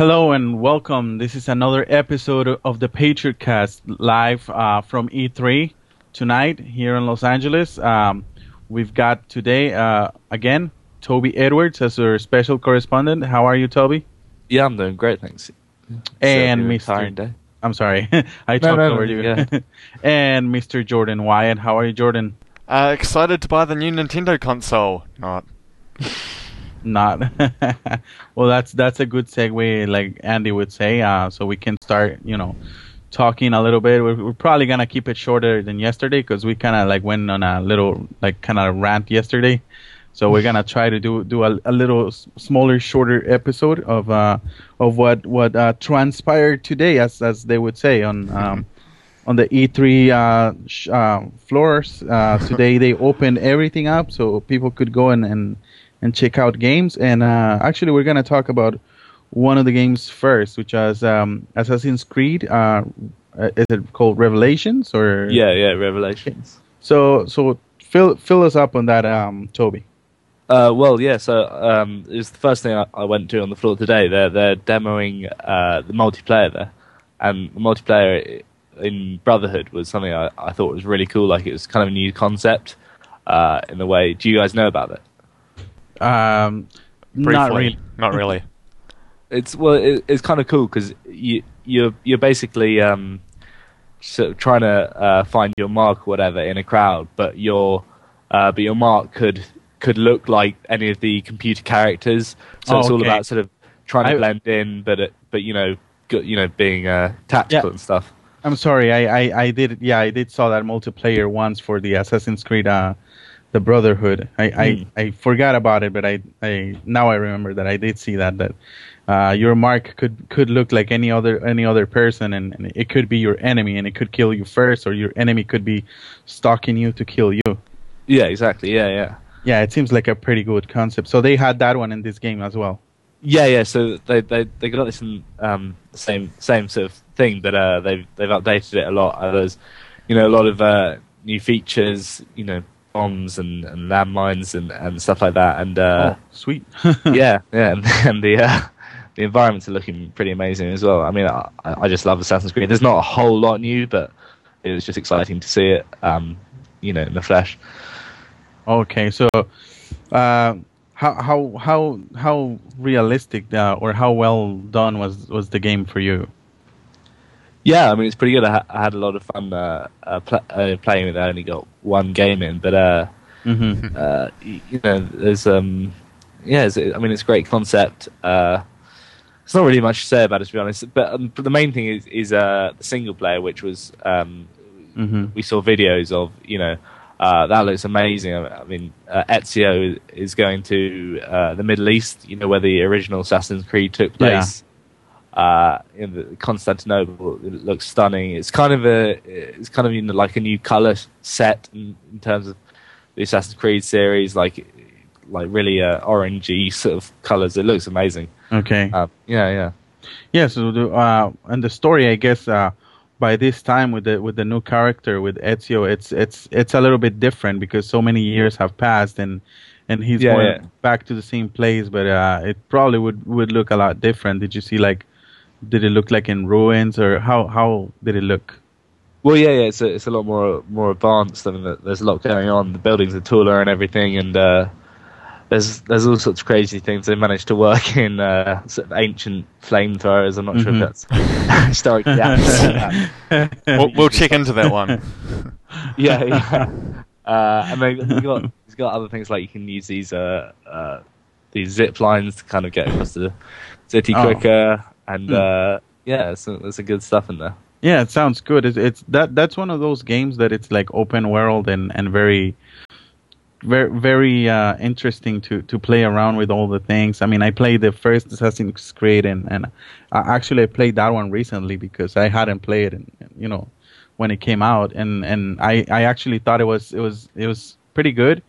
Hello and welcome. This is another episode of the Patriot Cast live uh, from E3 tonight here in Los Angeles. Um, we've got today uh, again Toby Edwards as our special correspondent. How are you, Toby? Yeah, I'm doing great, thanks. And It's a Mr. day. I'm sorry, I No, talked no, no, over you. yeah. and Mr. Jordan Wyatt. How are you, Jordan? Uh, excited to buy the new Nintendo console. Not. Not. well, that's that's a good segue, like Andy would say. Uh, so we can start, you know, talking a little bit. We're, we're probably gonna keep it shorter than yesterday because we kind of like went on a little like kind of rant yesterday. So we're gonna try to do do a, a little s- smaller, shorter episode of uh of what what uh, transpired today, as as they would say on um on the E3 uh, sh- uh, floors. Uh, today they opened everything up so people could go and and, and check out games. And uh, actually, we're gonna talk about one of the games first, which is um, Assassin's Creed. Uh, uh, is it called Revelations or Yeah, yeah, Revelations. So so fill fill us up on that, um, Toby. Uh, well, yeah. So um, it was the first thing I, I went to on the floor today. They're they're demoing uh, the multiplayer there, and the multiplayer in Brotherhood was something I, I thought was really cool. Like it was kind of a new concept uh, in the way. Do you guys know about it? Um, Briefly. not really. Not really. It's well, it, it's kind of cool because you you're you're basically um, sort of trying to uh, find your mark or whatever in a crowd, but your uh, but your mark could could look like any of the computer characters. So Oh, it's all okay. about sort of trying to I- blend in, but it, but you know, good, you know, being uh, tactical Yeah. and stuff. I'm sorry. I, I, I did. Yeah, I did saw that multiplayer once for the Assassin's Creed, uh, the Brotherhood. I, Hmm. I, I forgot about it, but I, I now I remember that I did see that that uh, your mark could could look like any other any other person, and, and it could be your enemy, and it could kill you first, or your enemy could be stalking you to kill you. Yeah, exactly. Yeah, yeah. Yeah, it seems like a pretty good concept. So they had that one in this game as well. Yeah, yeah. So they they they got this um, same same sort of thing, but uh, they've they've updated it a lot. Uh, there's you know a lot of uh, new features, you know bombs and, and landmines and, and stuff like that. And uh, oh, sweet. yeah, yeah, and, and the uh, the environments are looking pretty amazing as well. I mean, I, I just love Assassin's Creed. There's not a whole lot new, but it was just exciting to see it, um, you know, in the flesh. Okay, so uh, how how how how realistic uh, or how well done was was the game for you? Yeah, I mean it's pretty good. I, ha- I had a lot of fun uh, uh, pl- uh, playing with it. I only got one game in, but uh, Mm-hmm. uh, y- you know, there's um, yeah, it's, I mean it's a great concept. Uh, there's not really much to say about it to be honest. But, um, but the main thing is is uh, the single player, which was um, Mm-hmm. we saw videos of. You know, uh, that looks amazing. I mean, uh, Ezio is going to uh, the Middle East. You know, where the original Assassin's Creed took Yeah. Uh, in the Constantinople, it looks stunning. It's kind of a, it's kind of you know, like a new color set in, in terms of the Assassin's Creed series, like like really uh, orangey sort of colors. It looks amazing. Okay. Um, yeah, yeah. Yeah. So the uh, and the story, I guess, uh, by this time with the with the new character with Ezio, it's it's it's a little bit different because so many years have passed and and he's Yeah, going yeah. back to the same place, but uh, it probably would would look a lot different. Did you see like? Did it look like in ruins, or how how did it look? Well, yeah, yeah. It's a, it's a lot more more advanced. I mean, there's a lot going on. The buildings are taller and everything, and uh, there's there's all sorts of crazy things. They managed to work in uh, sort of ancient flamethrowers. I'm not sure Mhm. if that's historically accurate. We'll, we'll check into that one. yeah, yeah. Uh, and then you got you've got other things like you can use these uh, uh, these zip lines to kind of get across the city Oh. And Hmm. uh, yeah, so there's some good stuff in there. Yeah, it sounds good. It's, it's that that's one of those games that it's like open world and and very very very uh, interesting to to play around with all the things. I mean, I played the first Assassin's Creed and and uh, actually I played that one recently because I hadn't played it, you know, when it came out and and I I actually thought it was it was it was pretty good.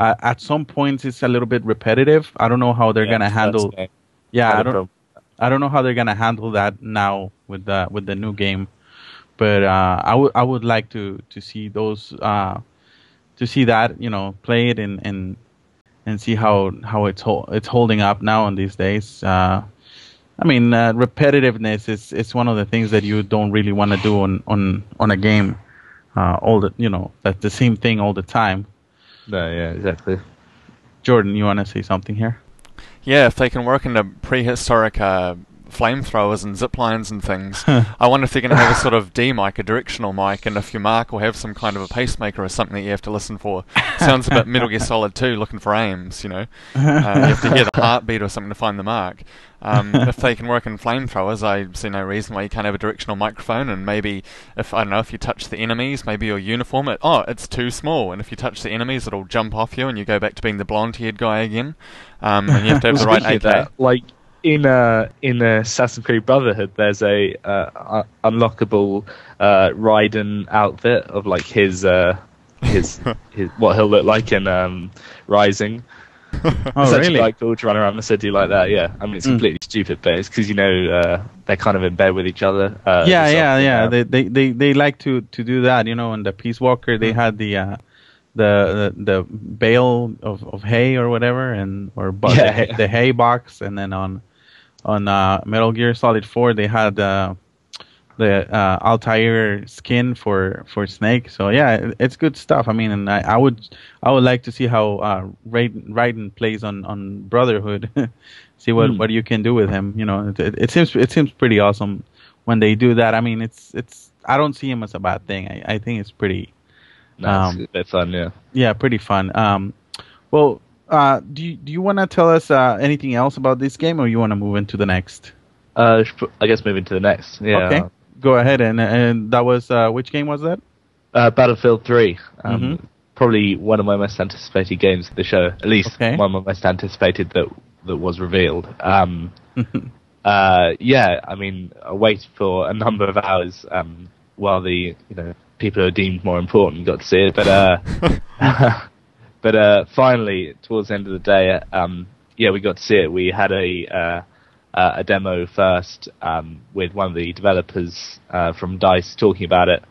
Uh, at some points, it's a little bit repetitive. I don't know how they're Yeah, gonna handle. Yeah, I don't. I don't know how they're gonna handle that now with the with the new game, but uh, I would I would like to to see those uh, to see that you know play it and and and see how how it's hol- it's holding up now in these days. Uh, I mean, uh, repetitiveness is is one of the things that you don't really want to do on on on a game. Uh, all the you know that's the same thing all the time. No, yeah, exactly. Jordan, you want to say something here? Yeah, if they can work in a prehistoric uh, flamethrowers and zip lines and things, I wonder if they're going to have a sort of D mic, a directional mic, and if your mark will have some kind of a pacemaker or something that you have to listen for. Sounds a bit Metal Gear Solid 2, looking for aims, you know. Uh, you have to hear the heartbeat or something to find the mark. Um, if they can work in flamethrowers, I see no reason why you can't have a directional microphone. And maybe if I don't know if you touch the enemies, maybe your uniform, it, oh, it's too small. And if you touch the enemies, it'll jump off you, and you go back to being the blonde-haired guy again. Um, and you have to have the right Speaking of AK. that, like in uh, in Assassin's Creed Brotherhood, there's a uh, unlockable uh, Raiden outfit of like his uh, his his what he'll look like in um, Rising. Oh, it's actually really? quite cool to run around the city like that. Yeah, I mean it's Mm. completely stupid, but it's because you know uh, they're kind of in bed with each other. Uh, yeah, yeah, yeah. They, they they they like to to do that, you know. In the Peace Walker, they had the uh, the the the bale of, of hay or whatever, and or bu- the, Yeah. hay, the hay box, and then on on uh, Metal Gear Solid Four, they had uh, the uh, Altair skin for for Snake. So yeah, it- it's good stuff. I mean, and I, I would I would like to see how uh, Raiden, Raiden plays on on Brotherhood. see what Hmm. what you can do with him. You know, it, it, it seems it seems pretty awesome when they do that. I mean, it's it's I don't see him as a bad thing. I, I think it's pretty um, bit fun. Yeah. yeah pretty fun. Um, well, uh, do you, do you want to tell us uh, anything else about this game, or you want to move into the next? Uh, I guess moving to the next. Yeah. Okay, go ahead. And and that was uh, which game was that? Uh, Battlefield 3. Um, Mhm. Probably one of my most anticipated games of the show. At least Okay. one of my most anticipated that that was revealed. Um, uh, yeah, I mean, I waited for a number of hours um, while the you know people who are deemed more important got to see it, but uh, but uh, finally towards the end of the day, um, yeah, we got to see it. We had a uh, uh, a demo first um, with one of the developers uh, from Dice talking about it.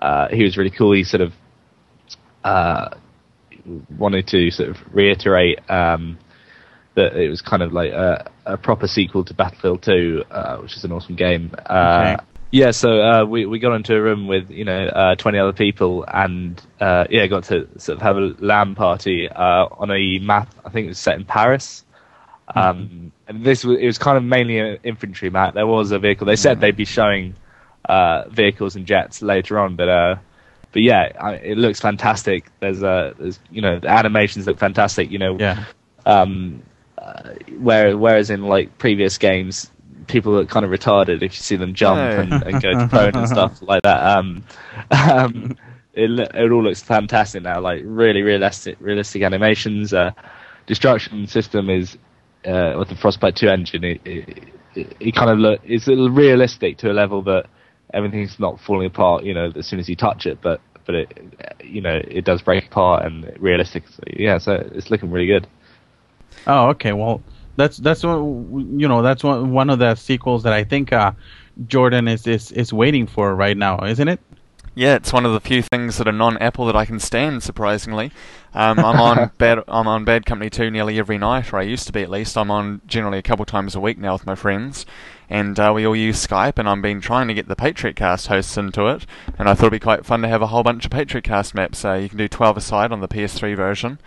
Uh, he was really cool. He sort of uh, wanted to sort of reiterate um, that it was kind of like a, a proper sequel to Battlefield 2, uh, which is an awesome game. Uh, Okay. Yeah, so uh, we we got into a room with you know uh, twenty other people, and uh, yeah, got to sort of have a LAN party uh, on a map. I think it was set in Paris. Um, and this was it was kind of mainly an infantry map. There was a vehicle. They said they'd be showing uh, vehicles and jets later on, but uh, but yeah, I, it looks fantastic. There's uh, there's you know the animations look fantastic. You know, Yeah. um, uh, where, whereas in like previous games, people look kind of retarded if you see them jump No. and, and go to prone and stuff like that. Um, um, it, it all looks fantastic now, like really realistic, realistic animations. Uh, destruction system is uh, with the Frostbite 2 engine. It, it, it, it kind of look it's realistic to a level that everything's not falling apart. You know, as soon as you touch it, but but it you know it does break apart and realistic. So, yeah, so it's looking really good. Oh, okay. Well, that's that's one you know that's one one of the sequels that I think uh, Jordan is, is is waiting for right now, isn't it? Yeah, it's one of the few things that are non-Apple that I can stand. Surprisingly, um, I'm on bad. I'm on Bad Company 2 nearly every night, or I used to be at least. I'm on generally a couple times a week now with my friends, and uh, we all use Skype. And I've been trying to get the Patriot Cast hosts into it, and I thought it'd be quite fun to have a whole bunch of Patriot Cast maps. Uh, you can do 12 aside on the PS3 version,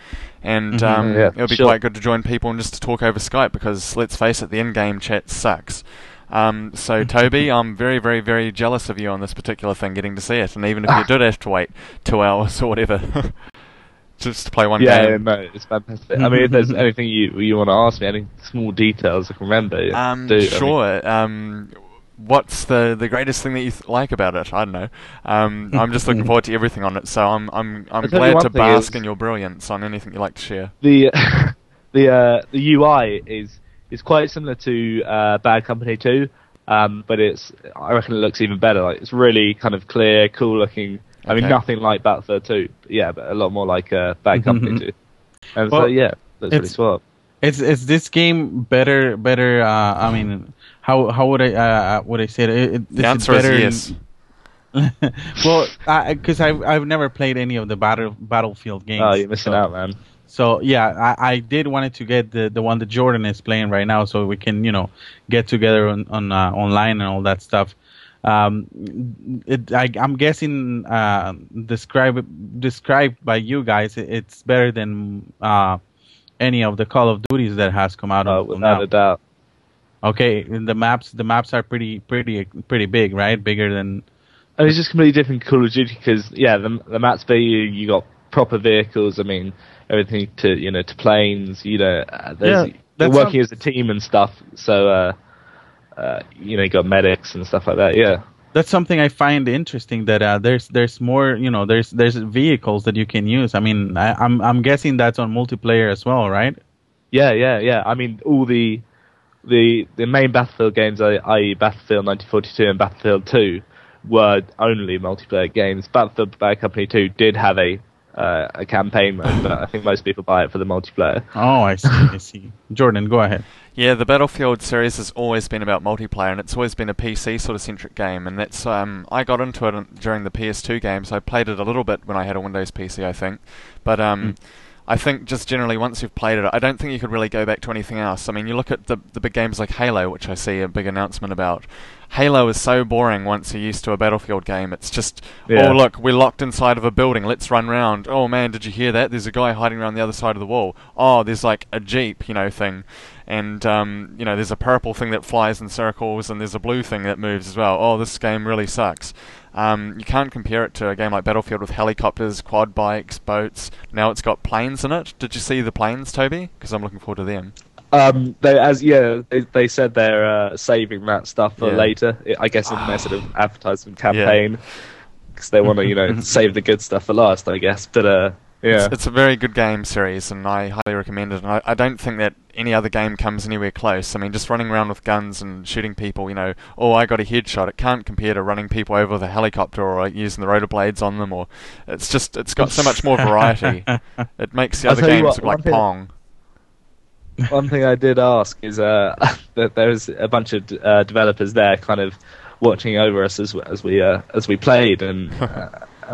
and Mhm. um, Yeah, it'll be sure. quite good to join people and just to talk over Skype because let's face it, the in-game chat sucks. Um, so Toby, I'm very, very, very jealous of you on this particular thing, getting to see it, and even if you did have to wait two hours or whatever, just to play one yeah, game. no, it's fantastic. I mean, if there's anything you you want to ask me, any small details I can remember, yeah, Um, do. I mean, sure. Um, what's the the greatest thing that you th- like about it? I don't know. Um, I'm just looking forward to everything on it. So I'm I'm I'm I'll tell you glad to bask in your brilliance on anything you like to share. the the uh, the UI is is quite similar to uh, Bad Company 2, um, but it's I reckon it looks even better. Like it's really kind of clear, cool looking. I mean, nothing like Battlefield 2, but yeah, but a lot more like uh, Bad Company 2. And so yeah, that's really it's- swell. Is is this game better? Better? Uh, I mean, how how would I uh, would I say it? it, it The is it answer is better yes. well, because I've I've never played any of the battle battlefield games. Oh, you're missing so- out, man. So yeah, I, I did wanted to get the, the one that Jordan is playing right now, so we can you know get together on, on uh, online and all that stuff. Um, it, I, am guessing uh, described described by you guys, it's better than uh, any of the Call of Duties that has come out. Uh, without now. a doubt. Okay, the maps the maps are pretty pretty pretty big, right? Bigger than. I mean, it's just completely different Call of Duty because yeah, the the maps big. You, you got proper vehicles. I mean, everything to you know to planes. You know, uh, Yeah, they're working not- as a team and stuff. So uh, uh, you know, you got medics and stuff like that. Yeah. That's something I find interesting. That uh, there's there's more you know there's there's vehicles that you can use. I mean I, I'm I'm guessing that's on multiplayer as well, right? Yeah, yeah, yeah. I mean, all the the the main Battlefield games, i.e., Battlefield 1942 and Battlefield 2, were only multiplayer games. Battlefield Bad Company 2 did have a uh, a campaign mode, but I think most people buy it for the multiplayer. Oh, I see. I see. Jordan, go ahead. Yeah, the Battlefield series has always been about multiplayer, and it's always been a PC sort of centric game. And that's um, I got into it during the PS2 games. I played it a little bit when I had a Windows PC, I think. But um, I think just generally once you've played it, I don't think you could really go back to anything else. I mean, you look at the the big games like Halo, which I see a big announcement about. Halo is so boring once you're used to a Battlefield game. It's just, Yeah. oh look, we're locked inside of a building. Let's run round. Oh man, did you hear that? There's a guy hiding around the other side of the wall. Oh, there's like a jeep, you know, thing, and um, you know, there's a purple thing that flies in circles, and there's a blue thing that moves as well. Oh, this game really sucks. Um, you can't compare it to a game like Battlefield with helicopters, quad bikes, boats. Now it's got planes in it. Did you see the planes, Toby? Because I'm looking forward to them. Um, they, as yeah, they, they said they're uh, saving that stuff for Yeah. later. I- I guess in their sort of advertisement campaign, because they want to you know save the good stuff for last. I guess, but uh, yeah. It's, it's a very good game series, and I highly recommend it. And I, I don't think that any other game comes anywhere close. I mean, just running around with guns and shooting people, you know, oh, I got a headshot. It can't compare to running people over with a helicopter or like, using the rotor blades on them. Or it's just, it's got so much more variety. It makes the I'll other games what, look like thing- Pong. One thing I did ask is uh, that there's a bunch of uh, developers there, kind of watching over us as as we uh, as we played, and uh,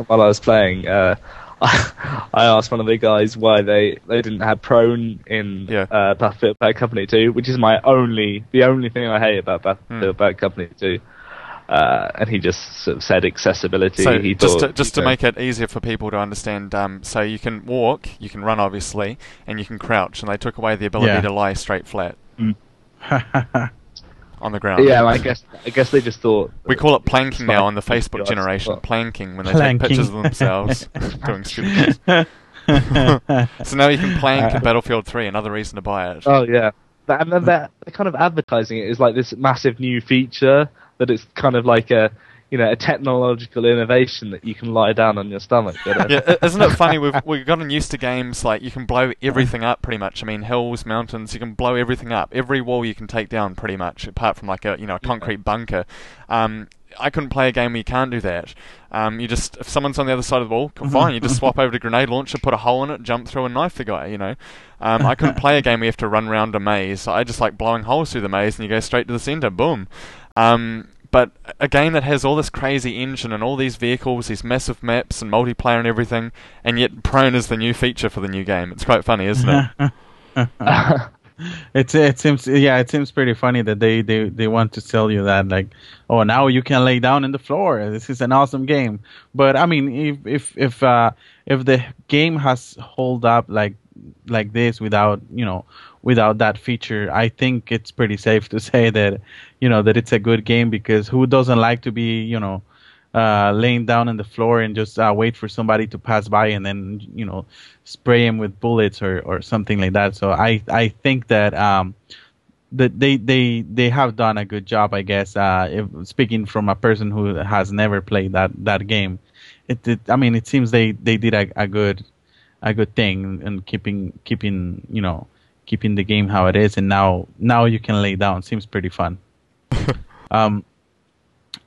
while I was playing, uh, I, I asked one of the guys why they, they didn't have prone in Yeah. uh, Battlefield Bad Company 2, which is my only the only thing I hate about Battlefield Hmm. Bad Company 2. Uh, and he just sort of said accessibility. So he just thought, to, just to know, make it easier for people to understand, um, so you can walk, you can run obviously, and you can crouch, and they took away the ability Yeah. to lie straight flat on the ground. uh, yeah, I guess I guess they just thought We call it planking now on the Facebook Yes, generation. but- Planking when they Planking. take pictures of themselves doing stupid things. So now you can plank in Battlefield 3. Another reason to buy it. Oh yeah, That- and then they're, they're kind of advertising it as like this massive new feature that it's kind of like a you know a technological innovation that you can lie down on your stomach. But, uh, yeah, isn't it funny? We've we've gotten used to games like you can blow everything up pretty much. I mean, hills, mountains, you can blow everything up. Every wall you can take down pretty much, apart from like a you know a concrete bunker. Um, I couldn't play a game where you can't do that. Um, you just if someone's on the other side of the wall, Mm-hmm. fine. You just swap over to grenade launcher, put a hole in it, jump through, and knife the guy. You know, um, I couldn't play a game where you have to run around a maze. I just like blowing holes through the maze, and you go straight to the center. Boom. Um, but a game that has all this crazy engine and all these vehicles, these massive maps and multiplayer and everything, and yet prone is the new feature for the new game. It's quite funny, isn't it? it seems yeah it seems pretty funny that they, they they want to sell you that like oh now you can lay down in the floor this is an awesome game but i mean if if if uh if the game has hold up like like this without you know without that feature i think it's pretty safe to say that you know that it's a good game because who doesn't like to be you know uh, laying down on the floor and just uh, wait for somebody to pass by and then you know spray him with bullets or, or something like that. So I I think that um that they they they have done a good job, I guess. Uh, if, speaking from a person who has never played that that game, it, it I mean it seems they they did a, a good a good thing and keeping keeping you know keeping the game how it is and now now you can lay down seems pretty fun um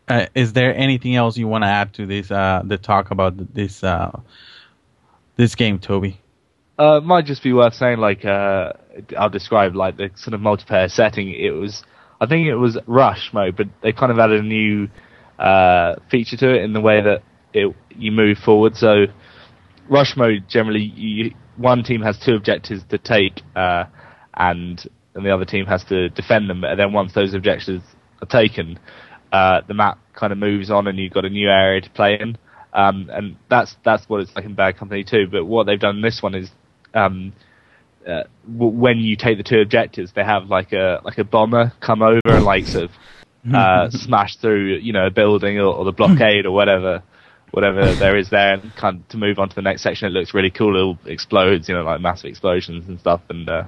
uh, is there anything else you want to add to this uh the talk about this uh this game toby Uh, it might just be worth saying, like, uh, I'll describe, like, the sort of multiplayer setting. It was, I think it was Rush mode, but they kind of added a new, uh, feature to it in the way that it, you move forward. So, rush mode generally you, one team has two objectives to take, uh, and and the other team has to defend them. And then once those objectives are taken, uh, the map kind of moves on, and you've got a new area to play in. Um, and that's that's what it's like in Bad Company 2. But what they've done in this one is, um, uh, w- when you take the two objectives, they have like a like a bomber come over and like sort of uh, smash through you know a building or, or the blockade or whatever whatever there is there and kind of to move on to the next section. It looks really cool. It explodes, you know, like massive explosions and stuff. And uh,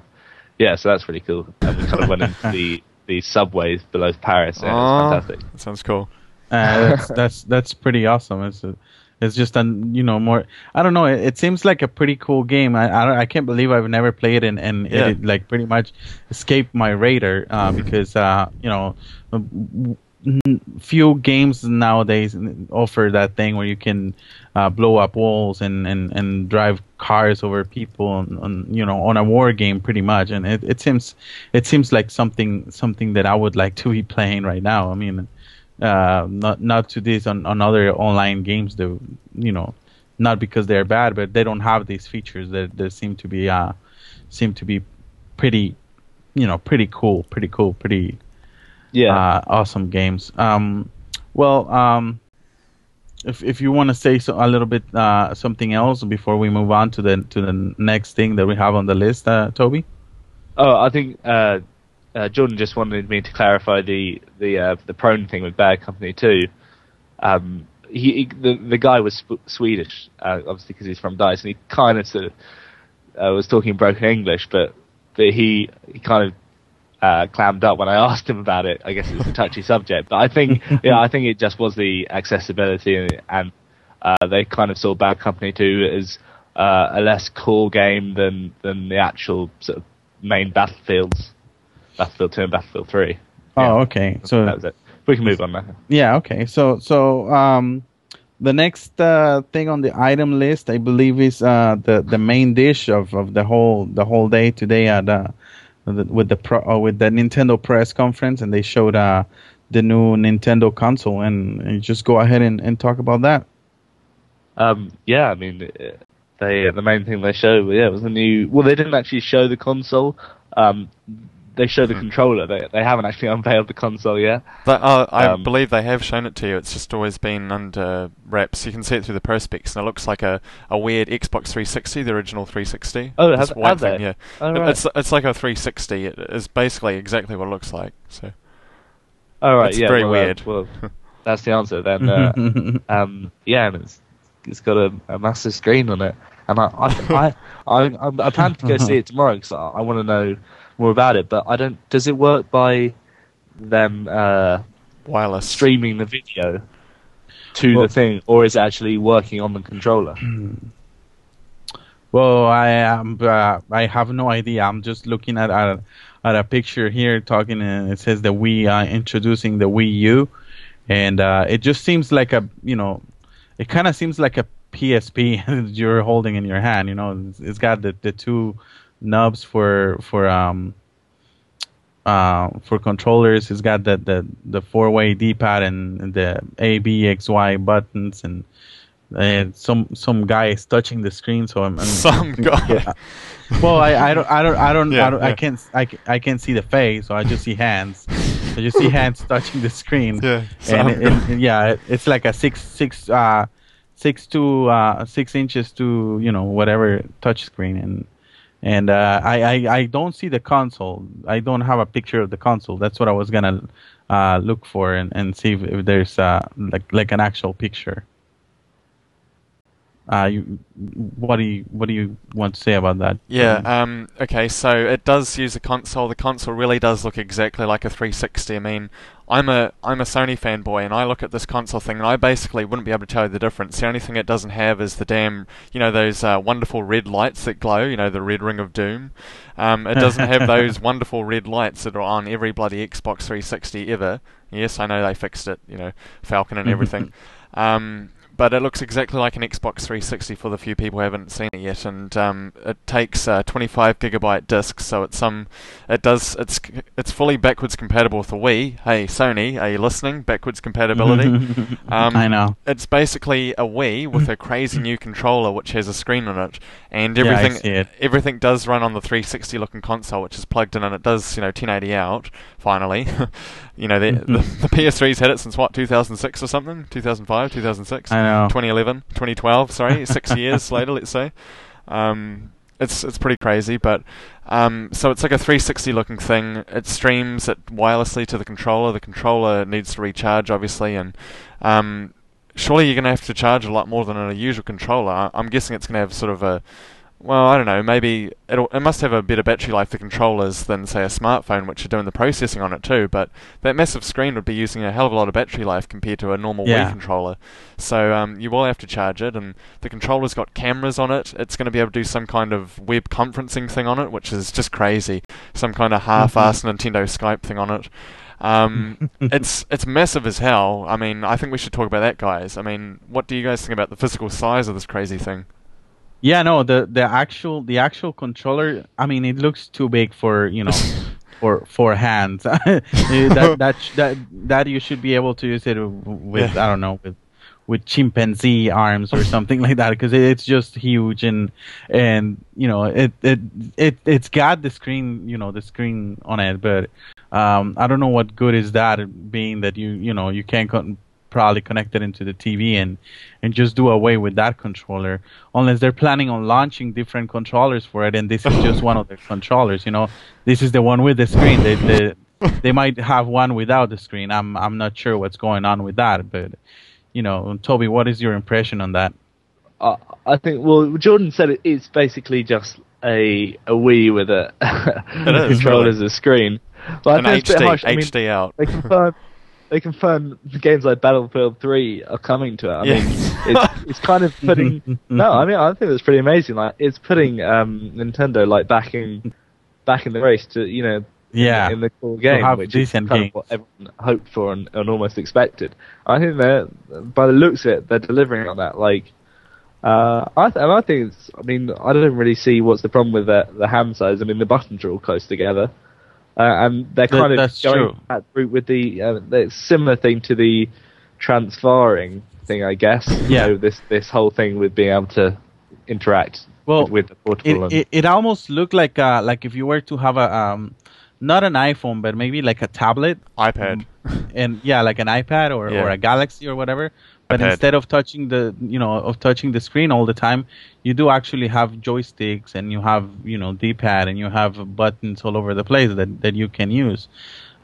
yeah, so that's really cool. And we kind of went into the the subways below Paris. Yeah, Aw, it's fantastic. That sounds cool. Uh, that's that's that's pretty awesome. It's a, it's just a you know more. I don't know. It, it seems like a pretty cool game. I I, don't, I can't believe I've never played it and, and Yeah. it, like pretty much escaped my radar uh, because uh, you know n- few games nowadays offer that thing where you can uh, blow up walls and, and, and drive cars over people on, on you know on a war game pretty much and it, it seems it seems like something something that I would like to be playing right now. I mean uh, not not to this on, on other online games though you know not because they're bad but they don't have these features that, that seem to be uh seem to be pretty you know pretty cool pretty cool pretty Yeah. uh, awesome games um well um if if you want to say so, a little bit uh something else before we move on to the to the next thing that we have on the list uh Toby Oh, I think uh, uh, Jordan just wanted me to clarify the the uh, the prone thing with Bad Company 2. Um, he, he the the guy was sp- Swedish, uh, obviously because he's from Dice, and he kind of sort of uh, was talking broken English, but but he he kind of uh, clammed up when I asked him about it. I guess it's a touchy subject, but I think yeah, I think it just was the accessibility and, and uh, they kind of saw Bad Company 2 as uh, a less cool game than than the actual sort of main battlefields, Battlefield 2 and Battlefield 3. oh okay so that was it. We can move on now. Yeah. Okay. So so um, the next uh, thing on the item list, I believe, is uh, the the main dish of, of the whole the whole day today at uh, with the pro, uh, with the Nintendo press conference, and they showed uh, the new Nintendo console, and, and just go ahead and, and talk about that. Um, yeah, I mean, they the main thing they showed, yeah, was the new. Well, they didn't actually show the console. Um, they showed the controller. They they haven't actually unveiled the console yet. That, uh, I Um, believe they have shown it to you. It's just always been under wraps. You can see it through the perspex, and it looks like a, a weird Xbox 360, the original 360. Oh, This have- white have thing, they? Yeah, Oh, right. it's it's like a 360. It is basically exactly what it looks like. So All right, it's yeah, very well, uh, weird. well, that's the answer then. Uh, um, yeah, and it's it's got a, a massive screen on it, and I I I, I, I plan to go see it tomorrow because I, I want to know more about it. But I don't. Does it work by them uh, wireless. streaming the video to Well- the thing, or is it actually working on the controller? Well, I am. Uh, I have no idea. I'm just looking at at, at a picture here, talking, and it says the Wii uh, introducing the Wii U, and uh, it just seems like a you know, it kind of seems like a PSP that you're holding in your hand. You know, it's, it's got the, the two knobs for for um uh for controllers. It's got the the, the four way D-pad and, and the A B X Y buttons and. And some some guy is touching the screen, so I'm, I'm Some guy. yeah. Well, I, I don't I don't I don't, Yeah, I, don't I can't I, I can't see the face, so I just see hands. I just see hands touching the screen. Yeah, and, it, it- it- yeah, it- it's like a six six uh six to uh six inches to you know whatever touch screen and and uh, I, I I don't see the console. I don't have a picture of the console. That's what I was gonna uh look for and, and see if, if there's uh like like an actual picture. Uh, you, what do you what do you want to say about that? Yeah. Um, okay. So it does use a console. The console really does look exactly like a 360. I mean, I'm a I'm a Sony fanboy, and I look at this console thing, and I basically wouldn't be able to tell you the difference. The only thing it doesn't have is the damn, you know, those uh, wonderful red lights that glow. You know, the red ring of doom. Um, it doesn't have those wonderful red lights that are on every bloody Xbox 360 ever. Yes, I know they fixed it. You know, Falcon and everything. Um, but it looks exactly like an Xbox 360 for the few people who haven't seen it yet, and um, it takes uh, 25 gigabyte discs, so it's some, it does it's it's fully backwards compatible with the Wii. Hey Sony, are you listening? Backwards compatibility. um, I know. It's basically a Wii with a crazy new controller which has a screen on it, and everything it. everything does run on the 360 looking console, which is plugged in, and it does you know 1080 out finally. you know the, the the PS3's had it since what 2006 or something, 2005, 2006. I know. 2011, 2012. Sorry, six years later, let's say. Um, it's it's pretty crazy, but um, so it's like a 360 looking thing. It streams it wirelessly to the controller. The controller needs to recharge, obviously, and um, surely you're going to have to charge a lot more than a usual controller. I'm guessing it's going to have sort of a well, I don't know. Maybe it'll, it must have a better battery life, the controllers, than say a smartphone, which are doing the processing on it too. But that massive screen would be using a hell of a lot of battery life compared to a normal Yeah. Wii controller. So um, you will have to charge it, and the controller's got cameras on it. It's going to be able to do some kind of web conferencing thing on it, which is just crazy. Some kind of half-assed Nintendo Skype thing on it. Um, it's it's massive as hell. I mean, I think we should talk about that, guys. I mean, what do you guys think about the physical size of this crazy thing? Yeah, no, the the actual the actual controller. I mean, it looks too big for you know, for for hands. that that that that you should be able to use it with Yeah. I don't know with with chimpanzee arms or something like that because it's just huge and and you know it it it it's got the screen you know the screen on it but um I don't know what good is that being that you you know you can't con- probably connect it into the TV and and just do away with that controller unless they're planning on launching different controllers for it and this is just one of the controllers you know this is the one with the screen they they, they might have one without the screen i'm i'm not sure what's going on with that but you know toby what is your impression on that I, I think. Well, Jordan said it, it's basically just a a Wii with a is, control as a screen. But An I think it's a bit HD. I mean, HD out. they confirm they confirm the games like Battlefield 3 are coming to it. I Yeah. mean, it's, it's kind of putting. no, I mean, I think it's pretty amazing. Like, it's putting um, Nintendo like back in back in the race to you know. Yeah. in the core game, have which is kind games. of what everyone hoped for and, and almost expected. I think they're, by the looks of it, they're delivering on that. Like, uh, I th- and I think it's. I mean, I don't really see what's the problem with the the hand size. I mean, the buttons are all close together, uh, and they're That- kind of that's going true. that route with the uh, the similar thing to the transferring thing, I guess. You Yeah. know, this this whole thing with being able to interact Well, with, with the portable. it, and, it, it almost looked like uh like if you were to have a um not an iphone but maybe like a tablet iPad. and yeah like an ipad or, Yeah. or a galaxy or whatever but iPad. instead of touching the you know of touching the screen all the time you do actually have joysticks and you have you know d-pad and you have buttons all over the place that, that you can use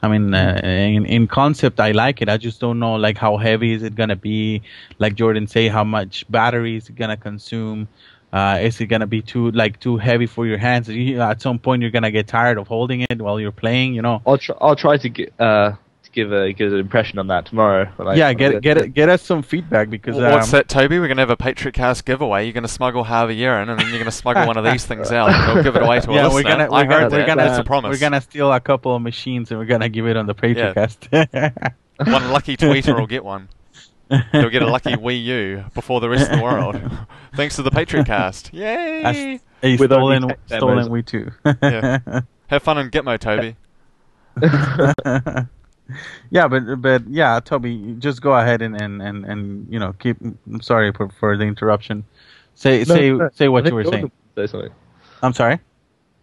i mean uh, in, in concept i like it i just don't know like how heavy is it gonna be like jordan say how much battery is it gonna consume uh, is it gonna be too like too heavy for your hands? You, at some point, you're gonna get tired of holding it while you're playing. You know. I'll try. I'll try to get uh to give a give an impression on that tomorrow. when I- yeah, when get get get us some feedback because Well, What's um, that, Toby? We're going to have a Patriot Cast giveaway. You're going to smuggle Harvey Urine, and then you're going to smuggle one of these things out. and We'll give it away to a yeah, listener. we're gonna I we're heard gonna we're gonna That's a promise. we're gonna steal a couple of machines and we're gonna give it on the patriot Yeah. Patriot Cast. One lucky tweeter will get one. He'll get a lucky Wii U before the rest of the world. Thanks to the Patriot Cast. Yay! That's a With only stolen stolen we too. Yeah. Have fun in Gitmo, Toby. Yeah, but but yeah, Toby, just go ahead and and and, and you know keep. I'm sorry for for the interruption. Say No, say no, say what you were Jordan saying. Say something. I'm sorry.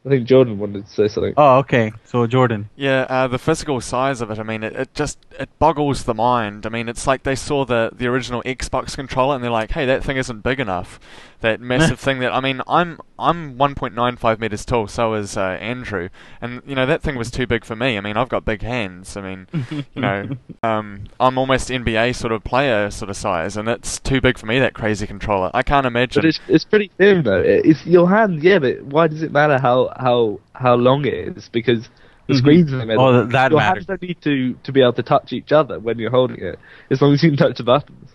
I think Jordan wanted to say something. Oh, okay. So Jordan. Yeah, uh, the physical size of it. I mean, it, it just it boggles the mind. I mean, it's like they saw the the original Xbox controller and they're like, "Hey, that thing isn't big enough." That massive thing that I mean, I'm I'm 1.95 meters tall. So is uh, Andrew, and you know that thing was too big for me. I mean, I've got big hands. I mean, you know, um, I'm almost NBA sort of player sort of size, and it's too big for me. That crazy controller. I can't imagine. But it's it's pretty thin though. It's your hand, yeah. But why does it matter how how how long it is? Because the Mhm. screen's in the middle. Oh, that your matters. hands don't need to to be able to touch each other when you're holding it, as long as you can touch the buttons.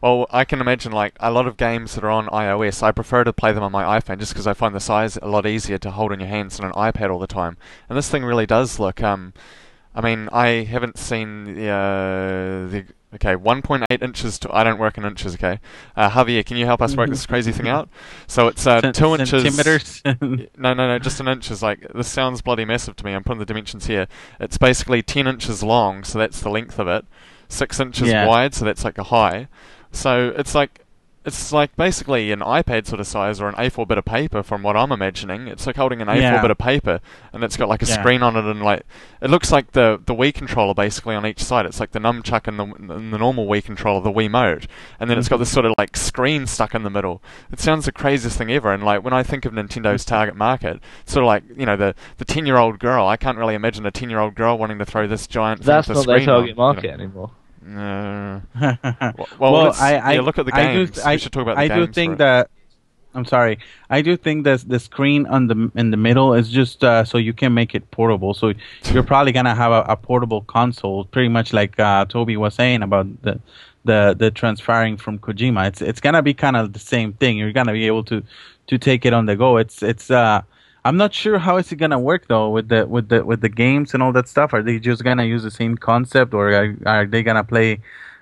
Well, I can imagine like a lot of games that are on iOS. I prefer to play them on my iPhone just because I find the size a lot easier to hold in your hands than an iPad all the time. And this thing really does look. Um, I mean, I haven't seen the, uh, the okay 1.8 inches to I don't work in inches. Okay, uh, Javier, can you help us work this crazy thing out? So it's uh, Cent- two inches. Centimeters. No, no, no, just an inch is like this sounds bloody massive to me. I'm putting the dimensions here. It's basically 10 inches long, so that's the length of it. Six inches Yeah. wide, so that's like a high. So it's like it's like basically an iPad sort of size or an A4 bit of paper, from what I'm imagining. It's like holding an A4 Yeah. bit of paper, and it's got like a Yeah. screen on it, and like it looks like the the Wii controller basically on each side. It's like the nunchuck and the and the normal Wii controller, the Wiimote, and then it's got Mm-hmm. this sort of like screen stuck in the middle. It sounds the craziest thing ever. And like when I think of Nintendo's Mm-hmm. target market, it's sort of like you know the the ten year old girl. I can't really imagine a ten year old girl wanting to throw this giant. That's thing with not a their screen on, target you know. market anymore. No. well, well, I, I yeah, look at the I games. Do, We should talk about the I do think that. I'm sorry. I do think that the screen on the in the middle is just uh, so you can make it portable. So you're probably gonna have a, a portable console, pretty much like uh, Toby was saying about the the the transferring from Kojima. It's it's gonna be kind of the same thing. You're gonna be able to to take it on the go. It's it's uh I'm not sure how is it gonna work though with the with the with the games and all that stuff. Are they just gonna use the same concept, or are, are they gonna play?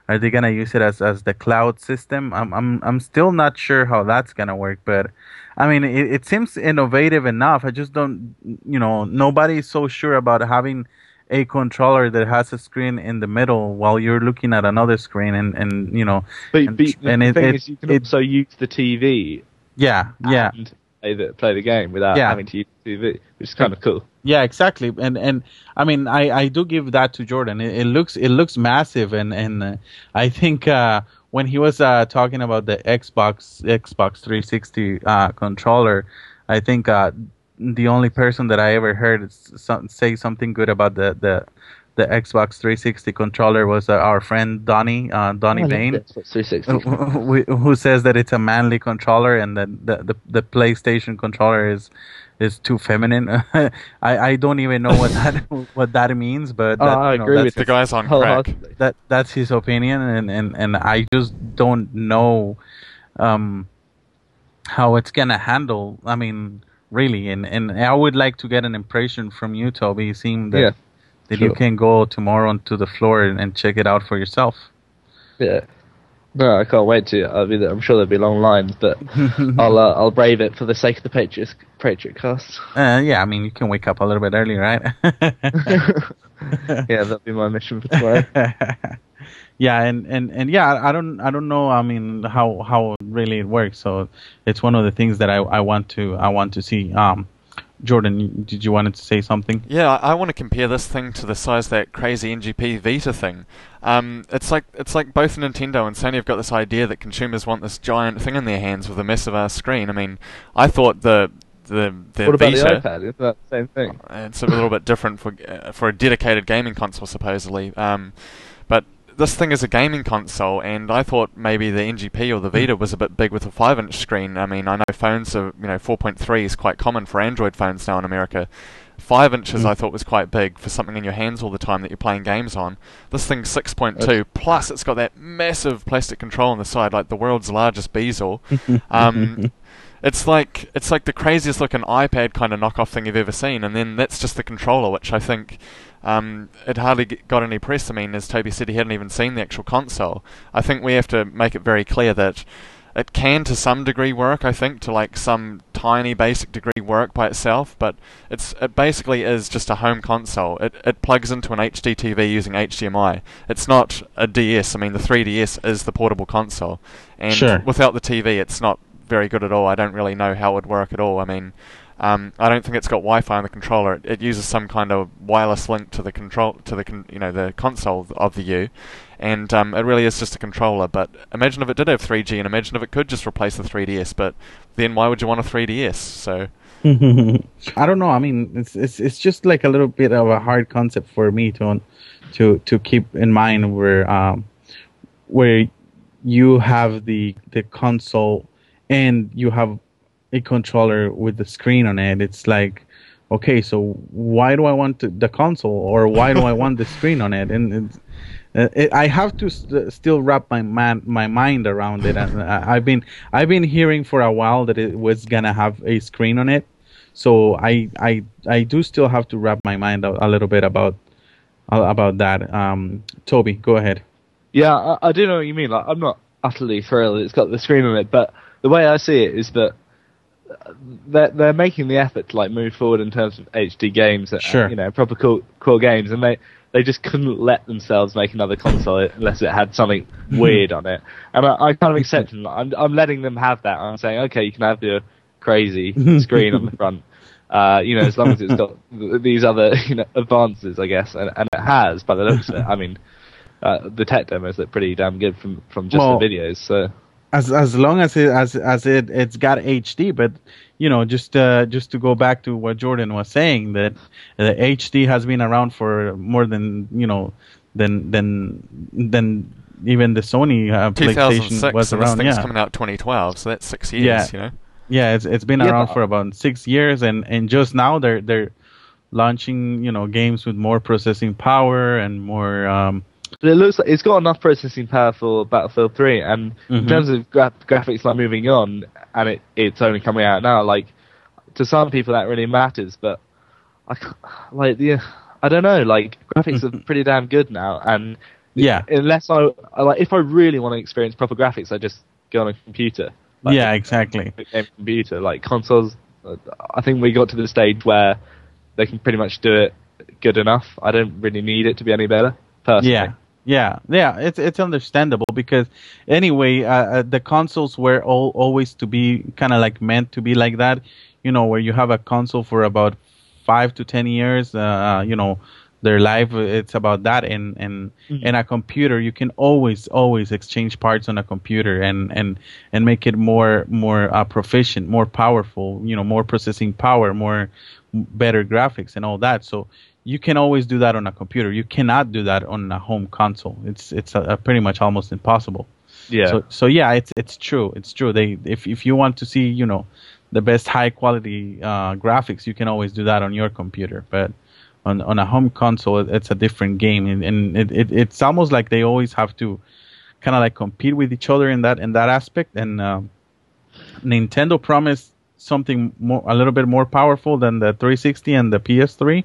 Are they gonna use it as, as the cloud system? I'm I'm I'm still not sure how that's gonna work, but I mean it, it seems innovative enough. I just don't, you know, nobody's so sure about having a controller that has a screen in the middle while you're looking at another screen, and and you know, But, And- but the and thing it- is, you can it- also use the TV yeah, yeah. and play the, play the game without Yeah. having to use TV, which is kind of cool. Yeah, exactly. And and I mean, I, I do give that to Jordan. It, it looks it looks massive, and and uh, I think uh, when he was uh, talking about the Xbox Xbox 360 uh, controller, I think uh, the only person that I ever heard some, say something good about the the the Xbox 360 controller was uh, our friend Donnie uh, Donnie Bain who who says that it's a manly controller and that the, the, the PlayStation controller is is too feminine. I, I don't even know what that what that means, but Oh, that, I you know, agree that's with The his- guy's on crack. That that's his opinion, and, and, and I just don't know um, how it's gonna handle. I mean, really, and, and I would like to get an impression from you, Toby. Seeing that Yeah, that you can go tomorrow onto the floor and, and check it out for yourself. Yeah. No, I can't wait to. I'll be there. I'm sure there'll be long lines, but I'll uh, I'll brave it for the sake of the Patriot Patriot cast. Uh, yeah, I mean, you can wake up a little bit early, right? yeah, that'll be my mission for tomorrow. yeah, and, and, and yeah, I don't I don't know. I mean, how how really it works. So it's one of the things that I, I want to I want to see. Um, Jordan, did you want to say something? Yeah, I, I want to compare this thing to the size of that crazy NGP Vita thing. Um, it's like it's like both Nintendo and Sony have got this idea that consumers want this giant thing in their hands with a massive ass screen. I mean, I thought the the the what about Vita. the iPad? Isn't that the same thing? It's a little bit different for uh, for a dedicated gaming console, supposedly. Um, but this thing is a gaming console, and I thought maybe the NGP or the Vita was a bit big with a five-inch screen. I mean, I know phones are you know 4.3 is quite common for Android phones now in America. Five inches Mm. I thought was quite big for something in your hands all the time that you're playing games on. This thing's 6.2, plus it's got that massive plastic control on the side, like the world's largest bezel. Um, it's like it's like the craziest looking iPad kind of knockoff thing you've ever seen, and then that's just the controller, which I think um, it hardly got any press. I mean, as Toby said, he hadn't even seen the actual console. I think we have to make it very clear that it can, to some degree, work. I think to like some tiny basic degree work by itself, but it's it basically is just a home console. It it plugs into an HD TV using HDMI. It's not a DS. I mean, the 3DS is the portable console, and Sure. without the TV, it's not very good at all. I don't really know how it would work at all. I mean, um, I don't think it's got Wi-Fi on the controller. It, it uses some kind of wireless link to the control to the con- you know the console of the U, and um, it really is just a controller. But imagine if it did have 3G, and imagine if it could just replace the 3DS. But then why would you want a 3DS? So I don't know. I mean, it's it's it's just like a little bit of a hard concept for me to to to keep in mind where um where you have the the console and you have a controller with the screen on it. It's like okay, so why do I want to, the console or why do I want the screen on it? And uh, it, I have to st- still wrap my man my mind around it. And I, I've been I've been hearing for a while that it was gonna have a screen on it. So I I I do still have to wrap my mind a, a little bit about uh, about that. Um, Toby, go ahead. Yeah, I, I do know what you mean. Like, I'm not utterly thrilled it's got the screen on it, but the way I see it is that they're they're making the effort to like move forward in terms of HD games, uh, Sure. you know, proper cool cool games, and they they just couldn't let themselves make another console unless it had something weird on it, and I, I kind of accept them. I'm I'm letting them have that. I'm saying, okay, you can have your crazy screen on the front. Uh, you know, as long as it's got these other you know advances, I guess, and, and it has. By the looks of it, I mean, uh, the tech demos look pretty damn good from from just Well, the videos. So as as long as it as as it it's got HD, but you know, just uh, just to go back to what Jordan was saying, that the HD has been around for more than you know than than than even the Sony uh, PlayStation was and this around. thing's Yeah, coming out 2012, so that's six years. Yeah. You know. yeah, it's it's been Yeah, around but- for about six years, and and just now they're they're launching you know games with more processing power and more. Um, But it looks like it's got enough processing power for Battlefield 3, and in Mhm. terms of gra- graphics like moving on, and it, it's only coming out now. Like to some people that really matters, but I like yeah, I don't know. Like graphics are pretty damn good now, and Yeah. unless I, I like if I really want to experience proper graphics, I just go on a computer. Like, yeah, exactly. computer. Like consoles, I think we got to the stage where they can pretty much do it good enough. I don't really need it to be any better. Personally. Yeah, yeah, yeah. It's it's understandable because anyway, uh, uh, the consoles were all always to be kind of like meant to be like that. You know, where you have a console for about five to ten years. Uh, you know, their life it's about that, and and and a computer you can always always exchange parts on a computer and and and make it more more uh, proficient, more powerful. You know, more processing power, more better graphics and all that. So you can always do that on a computer. You cannot do that on a home console. It's it's uh pretty much almost impossible. Yeah. So so yeah, it's it's true. It's true. They if if you want to see you know the best high quality uh, graphics, you can always do that on your computer. But on on a home console, it's a different game, and, and it, it it's almost like they always have to kind of like compete with each other in that in that aspect. And um, Nintendo promised something more a little bit more powerful than the 360 and the PS3.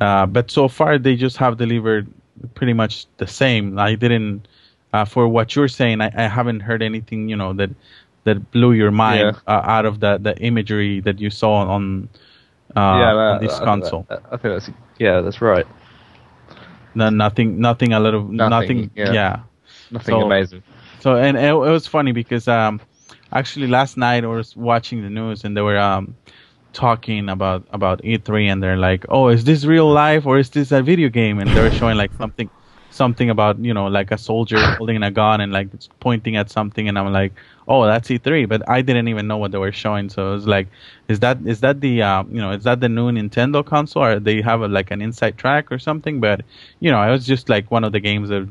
Uh, but so far they just have delivered pretty much the same. I didn't, uh, for what you're saying, I, I haven't heard anything, you know, that that blew your mind Yeah. uh, out of the, the imagery that you saw on uh, yeah, on this I- console. I, I think that's yeah, that's right. No, nothing, nothing, a little, Nothing, nothing, yeah. yeah. Nothing So- amazing. So and it, it was funny because um, actually last night I was watching the news and they were um, talking about about E3 and they're like, oh, is this real life or is this a video game? And they're showing like something something about you know like a soldier holding a gun and like pointing at something and I'm like, oh, that's E3, but I didn't even know what they were showing. So it was like, is that is that the uh, you know is that the new Nintendo console or they have a, like an inside track or something? But you know, it was just like one of the games that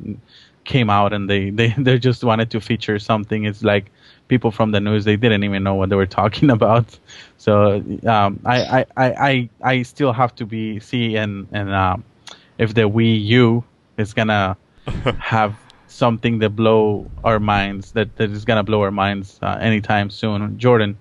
came out and they, they, they just wanted to feature something. It's like people from the news they didn't even know what they were talking about. So um, I, I, I, I, I still have to be see and and um, if the Wii U is gonna have something that blow our minds that, that is gonna blow our minds uh, anytime soon. Jordan.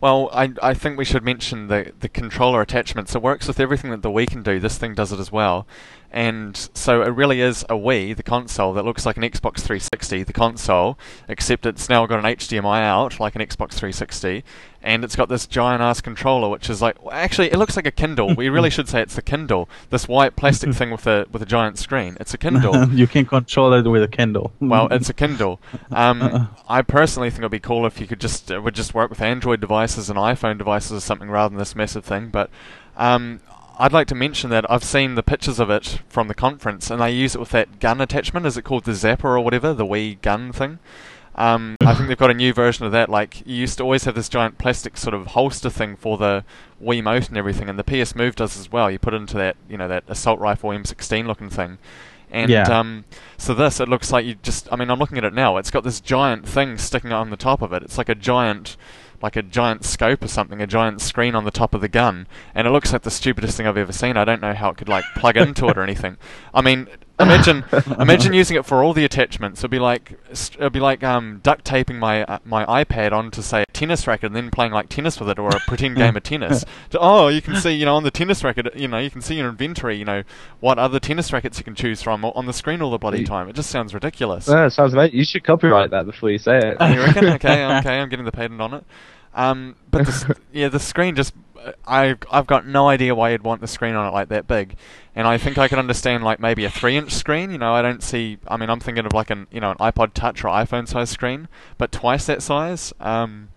Well, I, I think we should mention the, the controller attachments. It works with everything that the Wii can do. This thing does it as well. And so it really is a Wii, the console, that looks like an Xbox 360, the console, except it's now got an HDMI out, like an Xbox 360, and it's got this giant ass controller, which is like, well, actually, it looks like a Kindle. we really should say it's the Kindle. This white plastic thing with a with a giant screen. It's a Kindle. you can control it with a Kindle. Well, it's a Kindle. Um, I personally think it'd be cool if you could just it would just work with Android devices and iPhone devices or something rather than this massive thing. But um, I'd like to mention that I've seen the pictures of it from the conference, and they use it with that gun attachment. Is it called the Zapper or whatever, the Wii gun thing? Um, I think they've got a new version of that. Like you used to always have this giant plastic sort of holster thing for the Wiimote and everything, and the PS Move does as well. You put it into that, you know, that assault rifle M16 looking thing. And Yeah. um, so this, it looks like you just. I mean, I'm looking at it now. It's got this giant thing sticking on the top of it. It's like a giant, like a giant scope or something, a giant screen on the top of the gun, and it looks like the stupidest thing I've ever seen. I don't know how it could like plug into it or anything. I mean, imagine imagine using it for all the attachments. It'd be like it'd be like um, duct taping my uh, my iPad onto say a tennis racket and then playing like tennis with it or a pretend game of tennis. Oh, you can see you know on the tennis racket, you know you can see your inventory. You know what other tennis rackets you can choose from on the screen all the bloody time. It just sounds ridiculous. Yeah, it sounds amazing. You should copyright that before you say it. you reckon? Okay, okay, I'm getting the patent on it. Um, but the, yeah, the screen just I I've got no idea why you'd want the screen on it like that big, and I think I can understand like maybe a three-inch screen. You know, I don't see. I mean, I'm thinking of like an you know an iPod Touch or iPhone size screen, but twice that size. Um,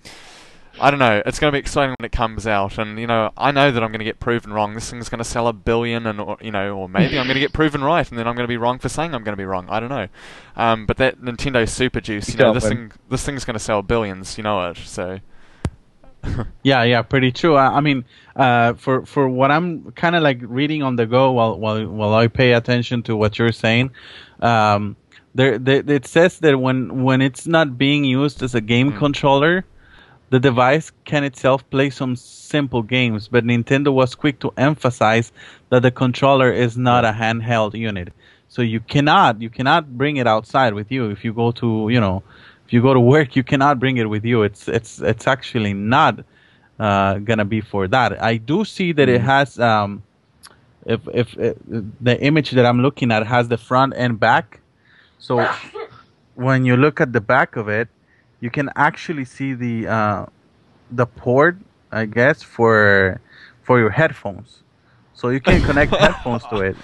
I don't know. It's going to be exciting when it comes out, and you know, I know that I'm going to get proven wrong. This thing's going to sell a billion, and or, you know, or maybe I'm going to get proven right, and then I'm going to be wrong for saying I'm going to be wrong. I don't know. Um, but that Nintendo Super Juice, you know, this thing, this thing's going to sell billions. You know it. So yeah, yeah, pretty true. I, I mean, uh, for for what I'm kind of like reading on the go while while while I pay attention to what you're saying, um, there, there it says that when when it's not being used as a game mm. controller, the device can itself play some simple games. But Nintendo was quick to emphasize that the controller is not a handheld unit, so you cannot you cannot bring it outside with you if you go to you know if you go to work, you cannot bring it with you. It's it's it's actually not uh, gonna be for that. I do see that mm. it has. Um, if if it, the image that I'm looking at has the front and back, so when you look at the back of it, you can actually see the uh, the port, I guess, for for your headphones. So you can connect headphones to it.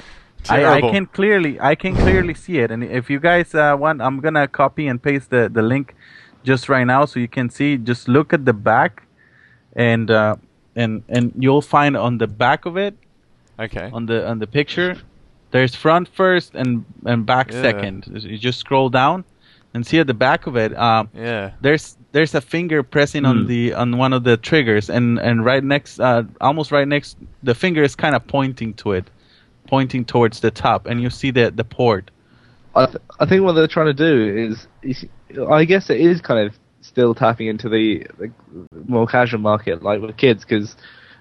I, I, can clearly I can clearly see it, and if you guys uh, want, I'm gonna copy and paste the, the link just right now so you can see. Just look at the back, and uh, and and you'll find on the back of it, okay, on the on the picture, there's front first and and back yeah. second. You just scroll down and see at the back of it. Um, yeah, there's there's a finger pressing mm. on hmm. the on one of the triggers, and and right next, uh, almost right next, the finger is kind of pointing to it pointing towards the top, and you see the the port. I, th- I think what they're trying to do is, is, I guess it is kind of still tapping into the, the more casual market, like with kids, because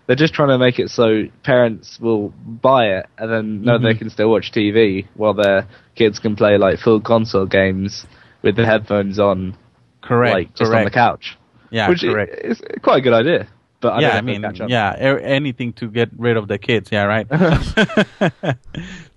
they're just trying to make it so parents will buy it and then know mm-hmm. they can still watch TV while their kids can play like full console games with the headphones on, correct, like just correct. on the couch. Yeah, which correct. is quite a good idea. But I yeah, I mean, yeah, anything to get rid of the kids. Yeah, right.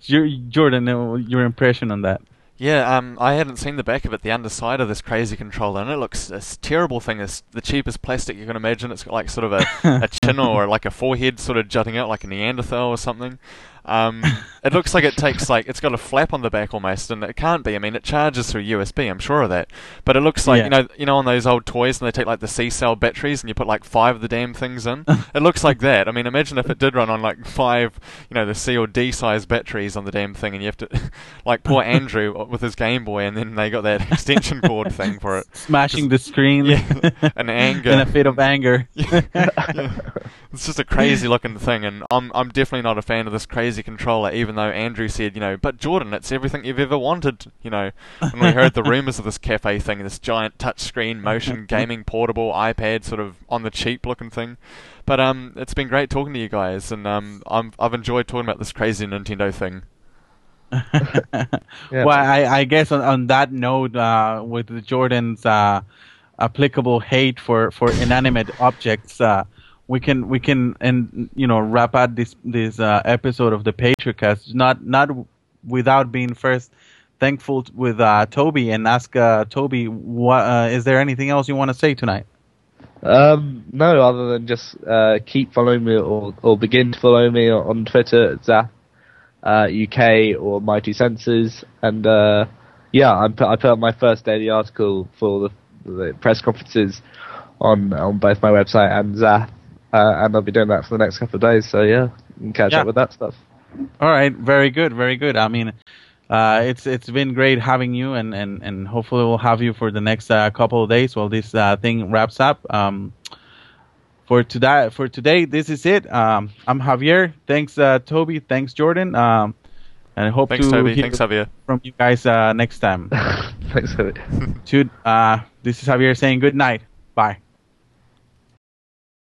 Jordan, uh, your impression on that? Yeah, um, I hadn't seen the back of it, the underside of this crazy controller, and it looks this terrible thing. It's the cheapest plastic you can imagine. It's got like sort of a, a chin or like a forehead sort of jutting out like a Neanderthal or something. Um, it looks like it takes like it's got a flap on the back almost, and it can't be. I mean, it charges through USB. I'm sure of that. But it looks like yeah. you know, you know, on those old toys, and they take like the C cell batteries, and you put like five of the damn things in. it looks like that. I mean, imagine if it did run on like five, you know, the C or D size batteries on the damn thing, and you have to, like poor Andrew with his Game Boy, and then they got that extension cord thing for it, smashing just, the screen. Yeah, an anger, in a fit of anger. yeah, yeah. It's just a crazy looking thing, and I'm I'm definitely not a fan of this crazy controller. Even though Andrew said, you know, but Jordan, it's everything you've ever wanted. You know, when we heard the rumors of this cafe thing, this giant touchscreen motion gaming portable iPad, sort of on the cheap looking thing. But um, it's been great talking to you guys, and um, I'm I've enjoyed talking about this crazy Nintendo thing. yeah, well, I, I guess on, on that note, uh, with Jordan's uh, applicable hate for, for inanimate objects, uh, we can we can and you know wrap up this this uh, episode of the Patriot Cast. Not not without being first thankful with uh, Toby and ask uh, Toby what uh, is there anything else you want to say tonight? Um, no, other than just uh, keep following me or, or begin to follow me on Twitter at UK uh, or Mighty Senses. And yeah, I'm, I put up my first daily article for the, the press conferences on on both my website and Zap uh, and I'll be doing that for the next couple of days. So yeah, you can catch yeah. up with that stuff. All right, very good, very good. I mean, uh, it's it's been great having you, and, and, and hopefully we'll have you for the next uh, couple of days while this uh, thing wraps up. Um, for today, for today, this is it. Um, I'm Javier. Thanks, uh, Toby. Thanks, Jordan. Um, and I hope Thanks, to Toby. hear Thanks, Javier. from you guys uh, next time. Thanks, Javier. to, uh, this is Javier saying good night. Bye.